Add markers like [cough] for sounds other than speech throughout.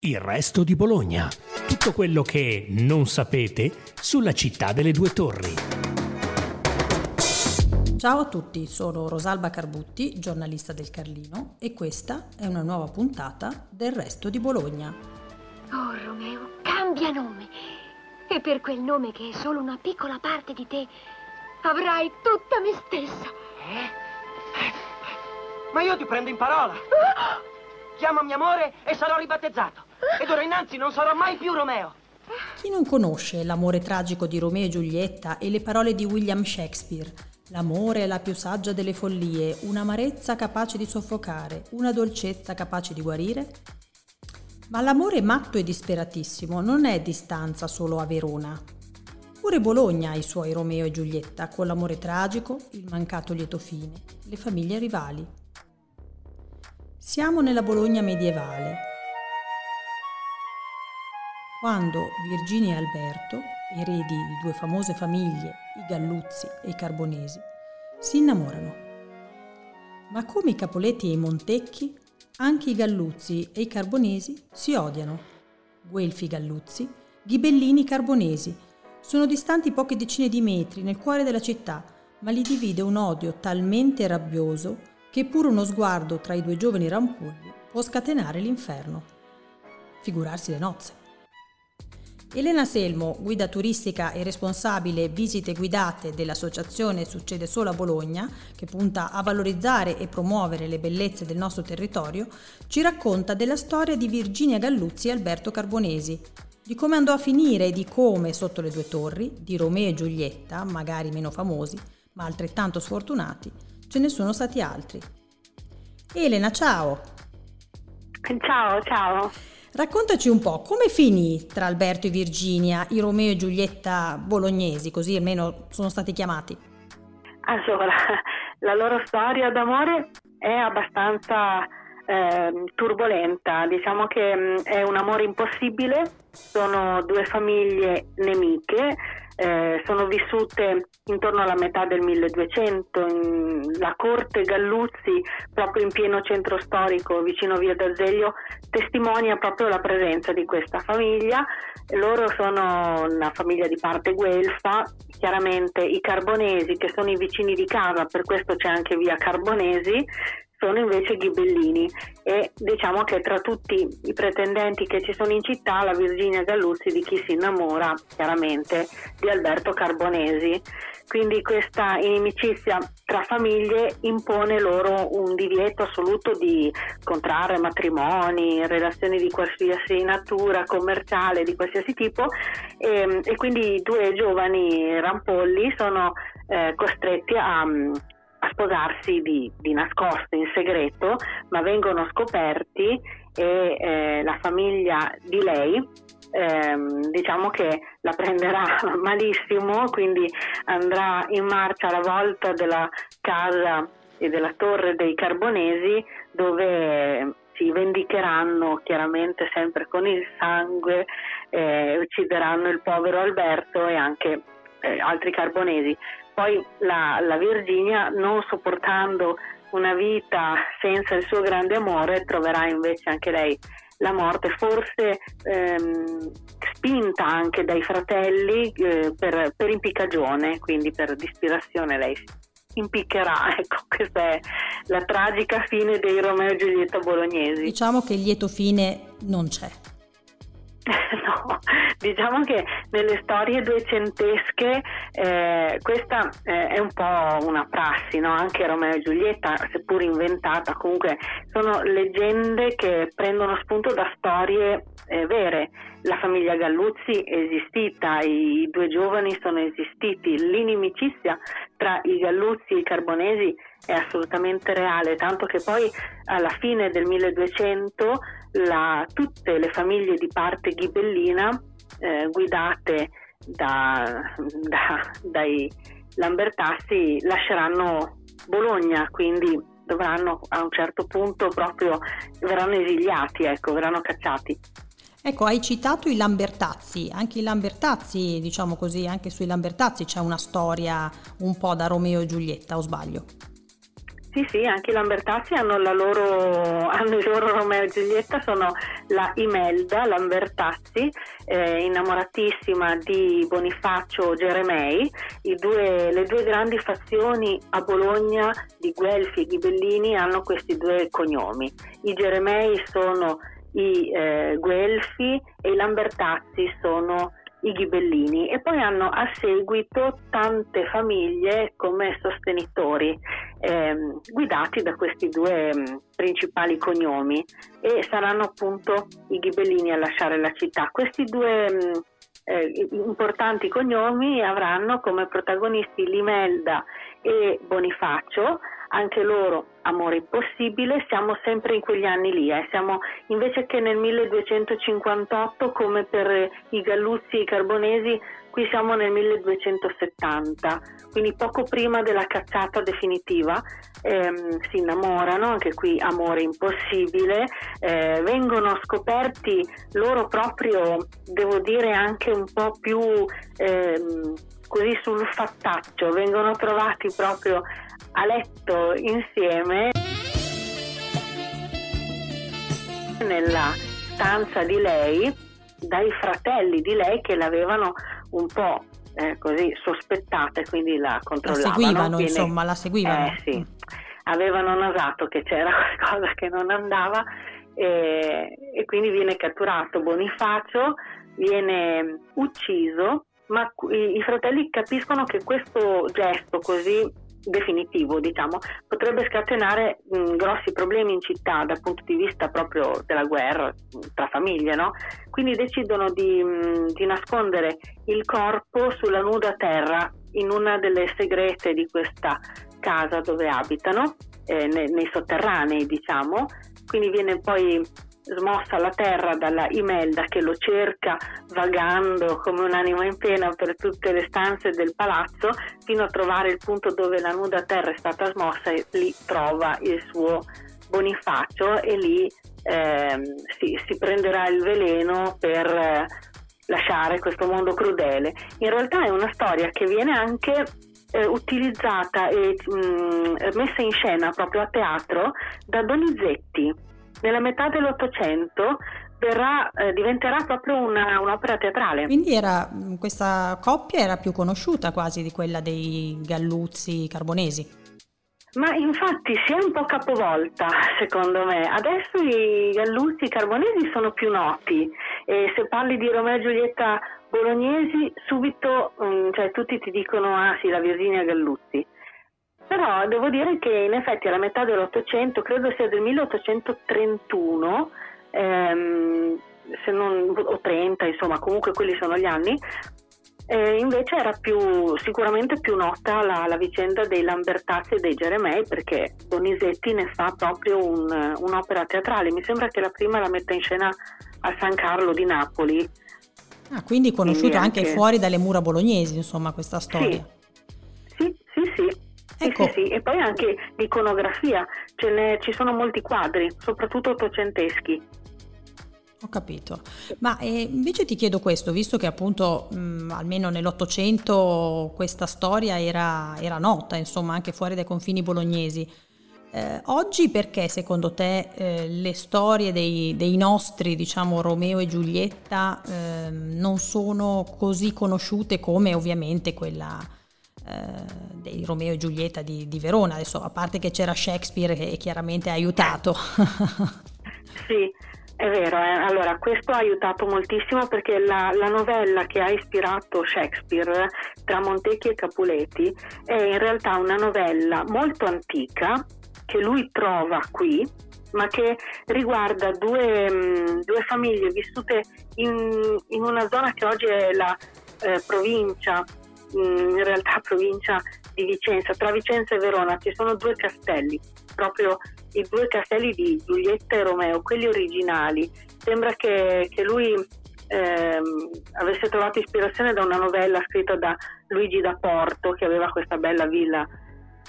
Il resto di Bologna. Tutto quello che non sapete sulla città delle due torri. Ciao a tutti, sono Rosalba Carbutti, giornalista del Carlino e questa è una nuova puntata del resto di Bologna. Oh Romeo, cambia nome. E per quel nome che è solo una piccola parte di te, avrai tutta me stessa. Ma io ti prendo in parola. Chiamami amore e sarò ribattezzato. [laughs] Ed ora innanzi non sarò mai più Romeo. Chi non conosce l'amore tragico di Romeo e Giulietta e le parole di William Shakespeare? L'amore è la più saggia delle follie, un'amarezza capace di soffocare, una dolcezza capace di guarire? Ma l'amore matto e disperatissimo non è distanza solo a Verona. Pure Bologna ha i suoi Romeo e Giulietta, con l'amore tragico, il mancato lieto fine, le famiglie rivali. Siamo nella Bologna medievale, quando Virginia e Alberto, eredi di due famose famiglie, i Galluzzi e i Carbonesi, si innamorano. Ma come i Capoletti e i Montecchi, anche i Galluzzi e i Carbonesi si odiano. Guelfi Galluzzi, Ghibellini Carbonesi. Sono distanti poche decine di metri nel cuore della città, ma li divide un odio talmente rabbioso che pure uno sguardo tra i due giovani rampolli può scatenare l'inferno. Figurarsi le nozze. Elena Selmo, guida turistica e responsabile visite guidate dell'associazione Succede Solo a Bologna, che punta a valorizzare e promuovere le bellezze del nostro territorio, ci racconta della storia di Virginia Galluzzi e Alberto Carbonesi, di come andò a finire e di come sotto le due torri, di Romeo e Giulietta, magari meno famosi, ma altrettanto sfortunati, ce ne sono stati altri. Elena, ciao! Ciao, ciao. Raccontaci un po' come finì tra Alberto e Virginia i Romeo e Giulietta bolognesi, così almeno sono stati chiamati. Allora, [laughs] la loro storia d'amore è abbastanza eh, turbolenta, diciamo che mh, è un amore impossibile, sono due famiglie nemiche, eh, sono vissute intorno alla metà del 1200, in, la corte Galluzzi, proprio in pieno centro storico vicino via d'Azeglio, testimonia proprio la presenza di questa famiglia. Loro sono una famiglia di parte guelfa, chiaramente i Carbonesi che sono i vicini di casa, per questo c'è anche via Carbonesi, sono invece ghibellini. E diciamo che tra tutti i pretendenti che ci sono in città la Virginia Galluzzi di chi si innamora chiaramente di Alberto Carbonesi. Quindi questa inimicizia tra famiglie impone loro un divieto assoluto di contrarre matrimoni, relazioni di qualsiasi natura, commerciale, di qualsiasi tipo. E, e quindi i due giovani rampolli sono eh, costretti a a sposarsi di, di, nascosto, in segreto, ma vengono scoperti e eh, la famiglia di lei ehm, diciamo che la prenderà [laughs] malissimo, quindi andrà in marcia alla volta della casa e della torre dei Carbonesi dove si vendicheranno chiaramente sempre con il sangue, eh, uccideranno il povero Alberto e anche eh, altri carbonesi. Poi la, la Virginia, non sopportando una vita senza il suo grande amore, troverà invece anche lei la morte, forse ehm, spinta anche dai fratelli eh, per, per, impiccagione, quindi per dispirazione lei impiccherà. [laughs] Ecco, questa è la tragica fine dei Romeo e Giulietta bolognesi. Diciamo che il lieto fine non c'è. [laughs] no, diciamo che nelle storie duecentesche eh, questa eh, è un po' una prassi, no? anche Romeo e Giulietta, seppur inventata, comunque sono leggende che prendono spunto da storie eh, vere. La famiglia Galluzzi è esistita, i due giovani sono esistiti, l'inimicizia tra i Galluzzi e i Carbonesi è assolutamente reale, tanto che poi alla fine del 1200 la, tutte le famiglie di parte ghibellina eh, guidate da, da, dai Lambertassi lasceranno Bologna, quindi dovranno a un certo punto proprio verranno esiliati, ecco, verranno cacciati. Ecco, hai citato i Lambertazzi, anche i Lambertazzi, diciamo così, anche sui Lambertazzi c'è una storia un po' da Romeo e Giulietta, o sbaglio? Sì, sì, anche i Lambertazzi hanno, loro, hanno, il loro Romeo e Giulietta, sono la Imelda Lambertazzi, eh, innamoratissima di Bonifacio Geremei, due, le due grandi fazioni a Bologna di Guelfi e Ghibellini hanno questi due cognomi. I Geremei sono i eh, Guelfi e i Lambertazzi sono i ghibellini. E poi hanno a seguito tante famiglie come sostenitori ehm, guidati da questi due mh, mm, principali cognomi e saranno appunto i ghibellini a lasciare la città. Questi due mh, mm, eh, importanti cognomi avranno come protagonisti Limelda e Bonifacio anche loro amore impossibile, siamo sempre in quegli anni lì, eh. siamo invece che nel 1258 come per i Galluzzi e i Carbonesi, qui siamo nel 1270, quindi poco prima della cacciata definitiva, ehm, si innamorano, anche qui amore impossibile, eh, vengono scoperti loro proprio, devo dire, anche un po' più ehm, così sul fattaccio, vengono trovati proprio a letto insieme nella stanza di lei dai fratelli di lei che l'avevano un po' eh, così sospettata e quindi la controllavano. La seguivano, Viene, insomma, la seguivano. Eh, sì. Avevano nasato che c'era [laughs] qualcosa che non andava e, e quindi viene catturato Bonifacio, viene ucciso, ma i, i fratelli capiscono che questo gesto così definitivo, diciamo, potrebbe scatenare mh, grossi problemi in città dal punto di vista proprio della guerra tra famiglie, no? Quindi decidono di, mh, di nascondere il corpo sulla nuda terra in una delle segrete di questa casa dove abitano, eh, nei, nei sotterranei, diciamo. Quindi viene poi smossa alla terra dalla Imelda che lo cerca vagando come un'anima in pena per tutte le stanze del palazzo fino a trovare il punto dove la nuda terra è stata smossa e lì trova il suo Bonifacio e lì eh, si, si, prenderà il veleno per eh, lasciare questo mondo crudele. In realtà è una storia che viene anche eh, utilizzata e mh, mm, messa in scena proprio a teatro da Donizetti nella metà dell'Ottocento verrà, eh, diventerà proprio una, un'opera teatrale. Quindi era, mm, questa coppia era più conosciuta quasi di quella dei Galluzzi Carbonesi. Ma infatti si è un po' capovolta, [laughs] secondo me. Adesso i Galluzzi Carbonesi sono più noti e se parli di Romeo e Giulietta Bolognesi, subito um, cioè, tutti ti dicono ah sì, la Virginia Galluzzi. Però devo dire che in effetti alla metà dell'Ottocento, credo sia del 1831, ehm, se non, o 30, insomma, comunque quelli sono gli anni, eh, invece era più, sicuramente più nota la, la, vicenda dei Lambertazzi e dei Geremei perché Donizetti ne fa proprio un, un'opera teatrale. Mi sembra che la prima la metta in scena a San Carlo di Napoli. Ah, quindi conosciuto quindi anche, anche, fuori dalle mura bolognesi, insomma, questa storia. Sì, sì, sì. sì. Ecco. Sì, sì, sì, e poi anche l'iconografia, ci sono molti quadri, soprattutto ottocenteschi. Ho capito, ma eh, invece ti chiedo questo, visto che appunto mh, almeno nell'Ottocento questa storia era, era, nota, insomma, anche fuori dai confini bolognesi. Eh, oggi perché secondo te eh, le storie dei, dei, nostri, diciamo, Romeo e Giulietta ehm, non sono così conosciute come ovviamente quella, dei Romeo e Giulietta di, di, Verona, adesso a parte che c'era Shakespeare che chiaramente ha aiutato. [laughs] sì, è vero, eh. allora questo ha aiutato moltissimo perché la, la, novella che ha ispirato Shakespeare tra Montecchi e Capuleti è in realtà una novella molto antica che lui trova qui, ma che riguarda due, mh, due famiglie vissute in, in, una zona che oggi è la eh, provincia Mm, in realtà [laughs] provincia di Vicenza, tra Vicenza e Verona ci sono due castelli, proprio i due castelli di Giulietta e Romeo, quelli originali. Sembra che, che lui ehm, avesse trovato ispirazione da una novella scritta da Luigi da Porto che aveva questa bella villa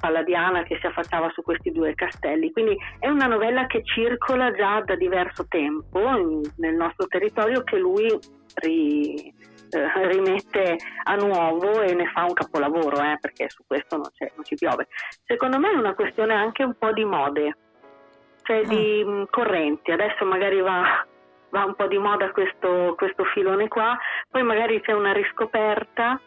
palladiana che si affacciava su questi due castelli. Quindi è una novella che circola già da diverso tempo in, nel nostro territorio che lui ri, eh, rimette a nuovo e ne fa un capolavoro, eh, perché su questo non, non, ci piove. Secondo me è una questione anche un po' di mode, cioè ah. di mh, mm, correnti. Adesso magari va, va, un po' di moda questo, questo filone qua, poi magari c'è una riscoperta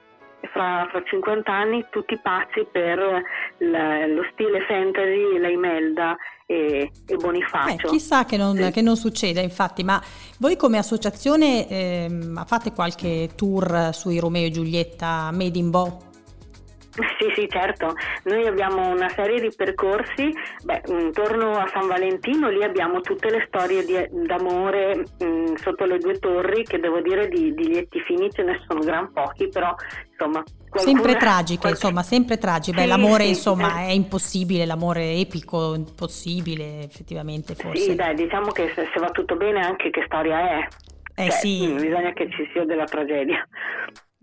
fra, fra 50 anni tutti pazzi per la, lo stile fantasy, la Imelda e, e Bonifacio. Eh, chissà che non, sì. che non, succeda infatti, ma voi come associazione eh, fate qualche tour sui Romeo e Giulietta Made in Bo? Sì, sì, certo. Noi abbiamo una serie di percorsi, beh, intorno a San Valentino lì abbiamo tutte le storie di, d'amore mh, sotto le due torri, che devo dire di, di lietti fini ce ne sono gran pochi, però insomma... Qualcuna, sempre tragiche, qualche... insomma, sempre tragiche. Beh, sì, l'amore, sì, insomma, eh. è impossibile, l'amore epico, impossibile, effettivamente, forse. Sì, dai, diciamo che se, se va tutto bene anche che storia è. Eh cioè, sì. Bisogna che ci sia della tragedia.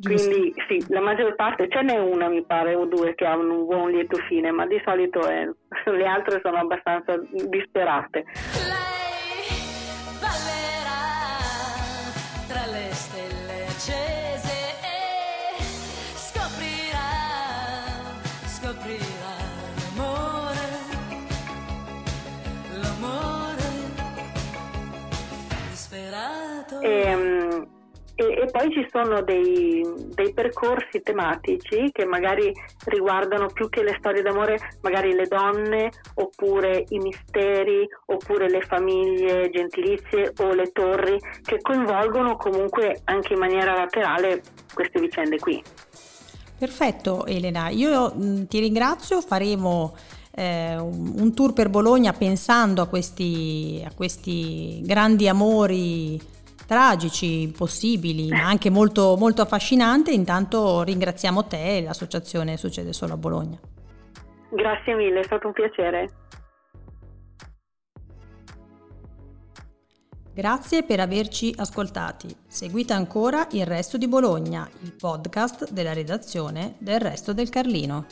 Giusto. Quindi sì, la maggior parte, ce n'è una mi pare o due che hanno un buon lieto fine, ma di solito è, [laughs] le altre sono abbastanza disperate. Lei ballerà tra le stelle accese e scoprirà, scoprirà l'amore, l'amore disperato. E, um, e, poi ci sono dei, dei, percorsi tematici che magari riguardano più che le storie d'amore, magari le donne, oppure i misteri, oppure le famiglie gentilizie o le torri, che coinvolgono comunque anche in maniera laterale queste vicende qui. Perfetto Elena, io mm, ti ringrazio, faremo eh, un tour per Bologna pensando a questi, a questi grandi amori tragici, impossibili, ma anche molto, molto affascinante. Intanto ringraziamo te e l'associazione Succede Solo a Bologna. Grazie mille, è stato un piacere. Grazie per averci ascoltati. Seguite ancora Il Resto di Bologna, il podcast della redazione del Resto del Carlino.